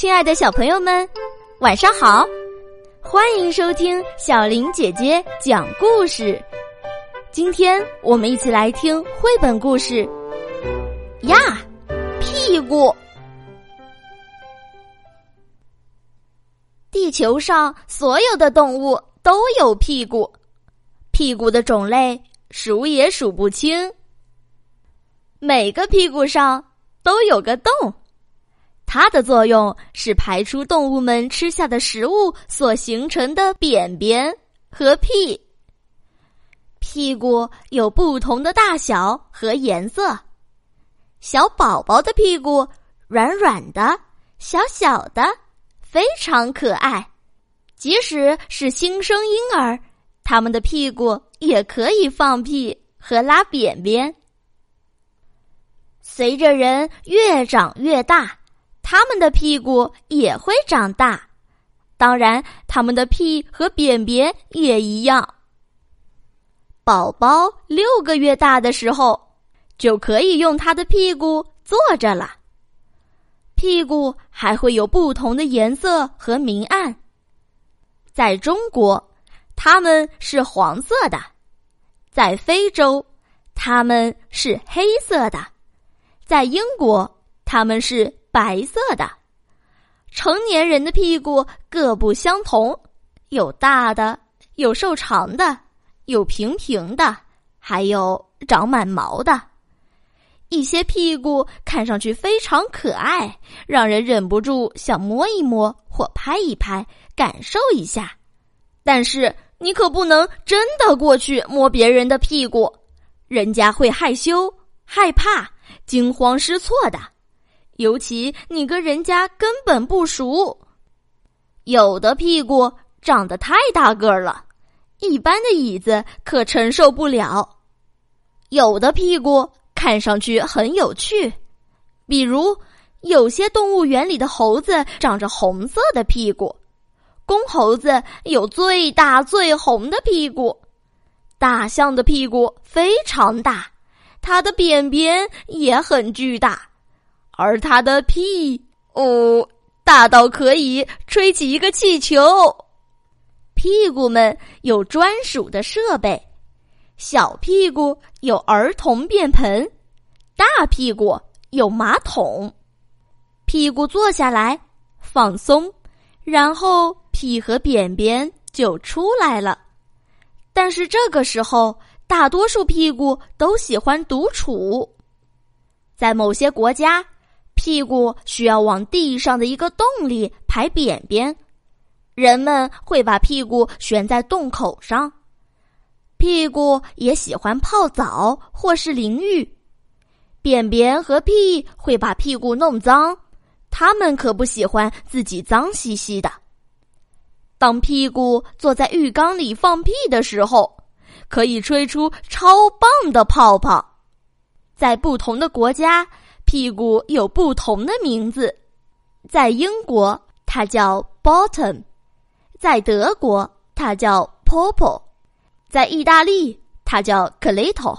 亲爱的小朋友们，晚上好！欢迎收听小林姐姐讲故事。今天我们一起来听绘本故事呀，屁股。地球上所有的动物都有屁股，屁股的种类数也数不清。每个屁股上都有个洞。它的作用是排出动物们吃下的食物所形成的便便和屁。屁股有不同的大小和颜色，小宝宝的屁股软软的、小小的，非常可爱。即使是新生婴儿，他们的屁股也可以放屁和拉便便。随着人越长越大。他们的屁股也会长大，当然，他们的屁和便便也一样。宝宝六个月大的时候，就可以用他的屁股坐着了。屁股还会有不同的颜色和明暗。在中国，它们是黄色的；在非洲，它们是黑色的；在英国，它们是。白色的，成年人的屁股各不相同，有大的，有瘦长的，有平平的，还有长满毛的。一些屁股看上去非常可爱，让人忍不住想摸一摸或拍一拍，感受一下。但是你可不能真的过去摸别人的屁股，人家会害羞、害怕、惊慌失措的。尤其你跟人家根本不熟，有的屁股长得太大个儿了，一般的椅子可承受不了；有的屁股看上去很有趣，比如有些动物园里的猴子长着红色的屁股，公猴子有最大最红的屁股，大象的屁股非常大，它的便便也很巨大。而他的屁哦，大到可以吹起一个气球。屁股们有专属的设备，小屁股有儿童便盆，大屁股有马桶。屁股坐下来放松，然后屁和便便就出来了。但是这个时候，大多数屁股都喜欢独处，在某些国家。屁股需要往地上的一个洞里排便便，人们会把屁股悬在洞口上。屁股也喜欢泡澡或是淋浴，便便和屁会把屁股弄脏，他们可不喜欢自己脏兮兮的。当屁股坐在浴缸里放屁的时候，可以吹出超棒的泡泡，在不同的国家。屁股有不同的名字，在英国它叫 bottom，在德国它叫 popo，在意大利它叫 clito，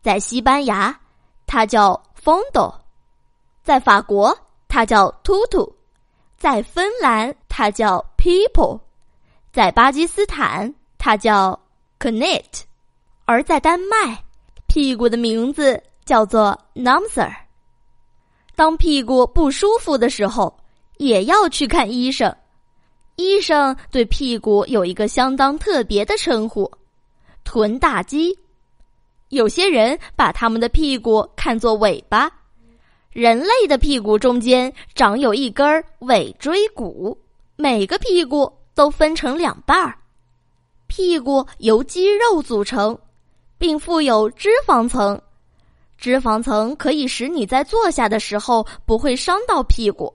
在西班牙它叫 fondo，在法国它叫 tutu，在芬兰它叫 people，在巴基斯坦它叫 knet，而在丹麦，屁股的名字叫做 namser。当屁股不舒服的时候，也要去看医生。医生对屁股有一个相当特别的称呼——臀大肌。有些人把他们的屁股看作尾巴。人类的屁股中间长有一根尾椎骨，每个屁股都分成两半儿。屁股由肌肉组成，并附有脂肪层。脂肪层可以使你在坐下的时候不会伤到屁股，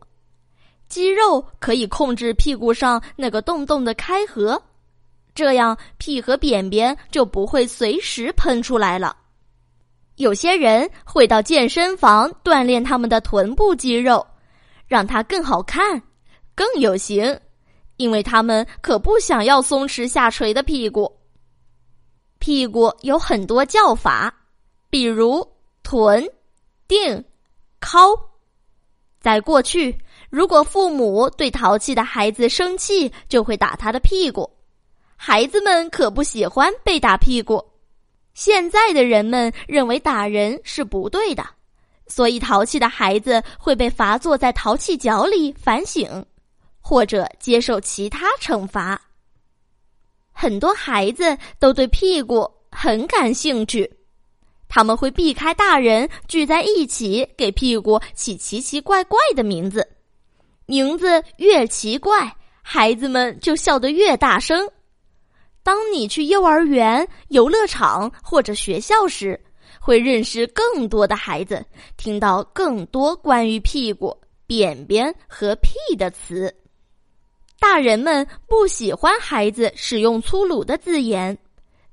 肌肉可以控制屁股上那个洞洞的开合，这样屁和便便就不会随时喷出来了。有些人会到健身房锻炼他们的臀部肌肉，让它更好看、更有型，因为他们可不想要松弛下垂的屁股。屁股有很多叫法，比如。臀、腚、靠。在过去，如果父母对淘气的孩子生气，就会打他的屁股。孩子们可不喜欢被打屁股。现在的人们认为打人是不对的，所以淘气的孩子会被罚坐在淘气角里反省，或者接受其他惩罚。很多孩子都对屁股很感兴趣，他们会避开大人，聚在一起给屁股起奇奇怪怪的名字。名字越奇怪，孩子们就笑得越大声。当你去幼儿园、游乐场或者学校时，会认识更多的孩子，听到更多关于屁股、便便和屁的词。大人们不喜欢孩子使用粗鲁的字眼，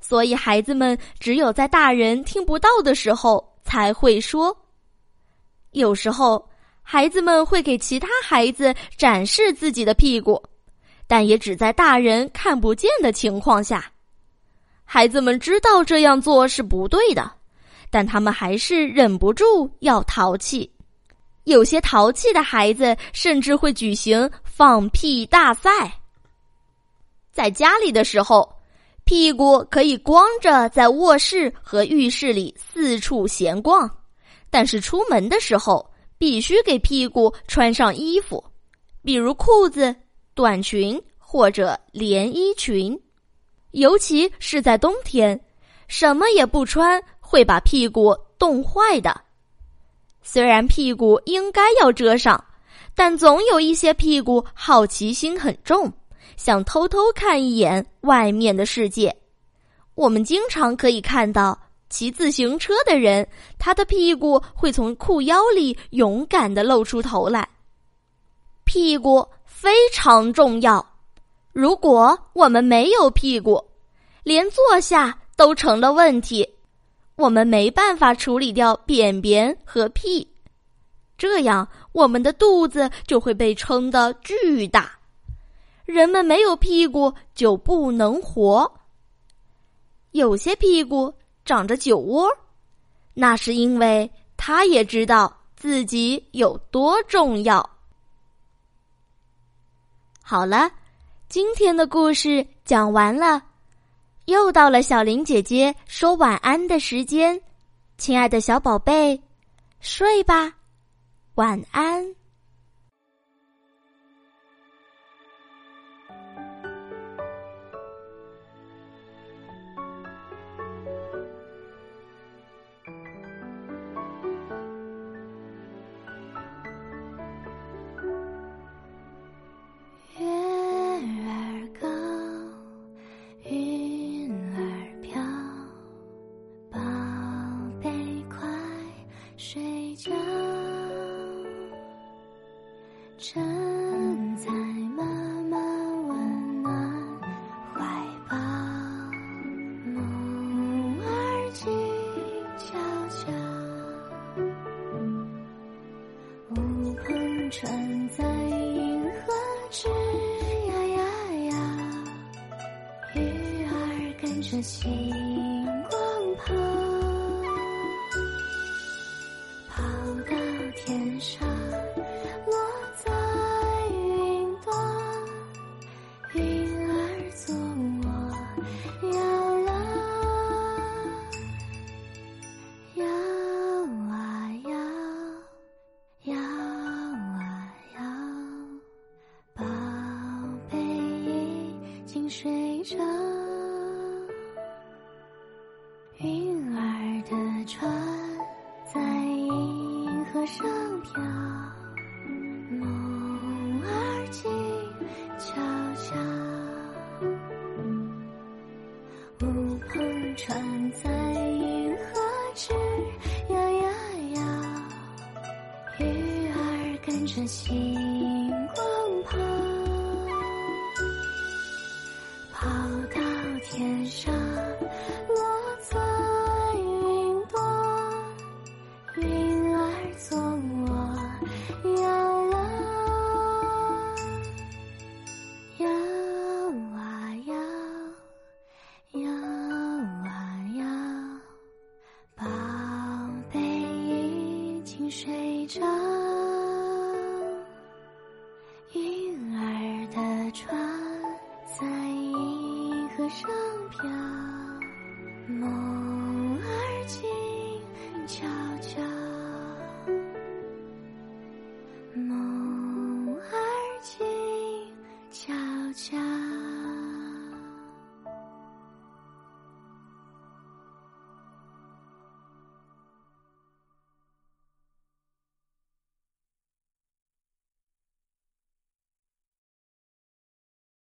所以孩子们只有在大人听不到的时候才会说。有时候，孩子们会给其他孩子展示自己的屁股，但也只在大人看不见的情况下。孩子们知道这样做是不对的，但他们还是忍不住要淘气。有些淘气的孩子甚至会举行放屁大赛。在家里的时候，屁股可以光着在卧室和浴室里四处闲逛；但是出门的时候，必须给屁股穿上衣服，比如裤子、短裙或者连衣裙。尤其是在冬天，什么也不穿会把屁股冻坏的。虽然屁股应该要遮上，但总有一些屁股好奇心很重，想偷偷看一眼外面的世界。我们经常可以看到骑自行车的人，他的屁股会从裤腰里勇敢的露出头来。屁股非常重要，如果我们没有屁股，连坐下都成了问题。我们没办法处理掉便便和屁，这样我们的肚子就会被撑得巨大。人们没有屁股就不能活。有些屁股长着酒窝，那是因为他也知道自己有多重要。好了，今天的故事讲完了。又到了小林姐姐说晚安的时间，亲爱的小宝贝，睡吧，晚安。枕在妈妈温暖怀抱，梦儿静悄悄，乌篷船在银河直摇呀呀，鱼儿跟着星着，云儿的船在银河上飘，梦儿静悄悄，乌篷船在银河直摇呀摇，鱼儿跟着星天上落在云朵，云儿做我摇了摇啊摇，摇啊摇，宝贝已经睡着。歌声飘，梦儿静悄悄。梦儿静悄悄。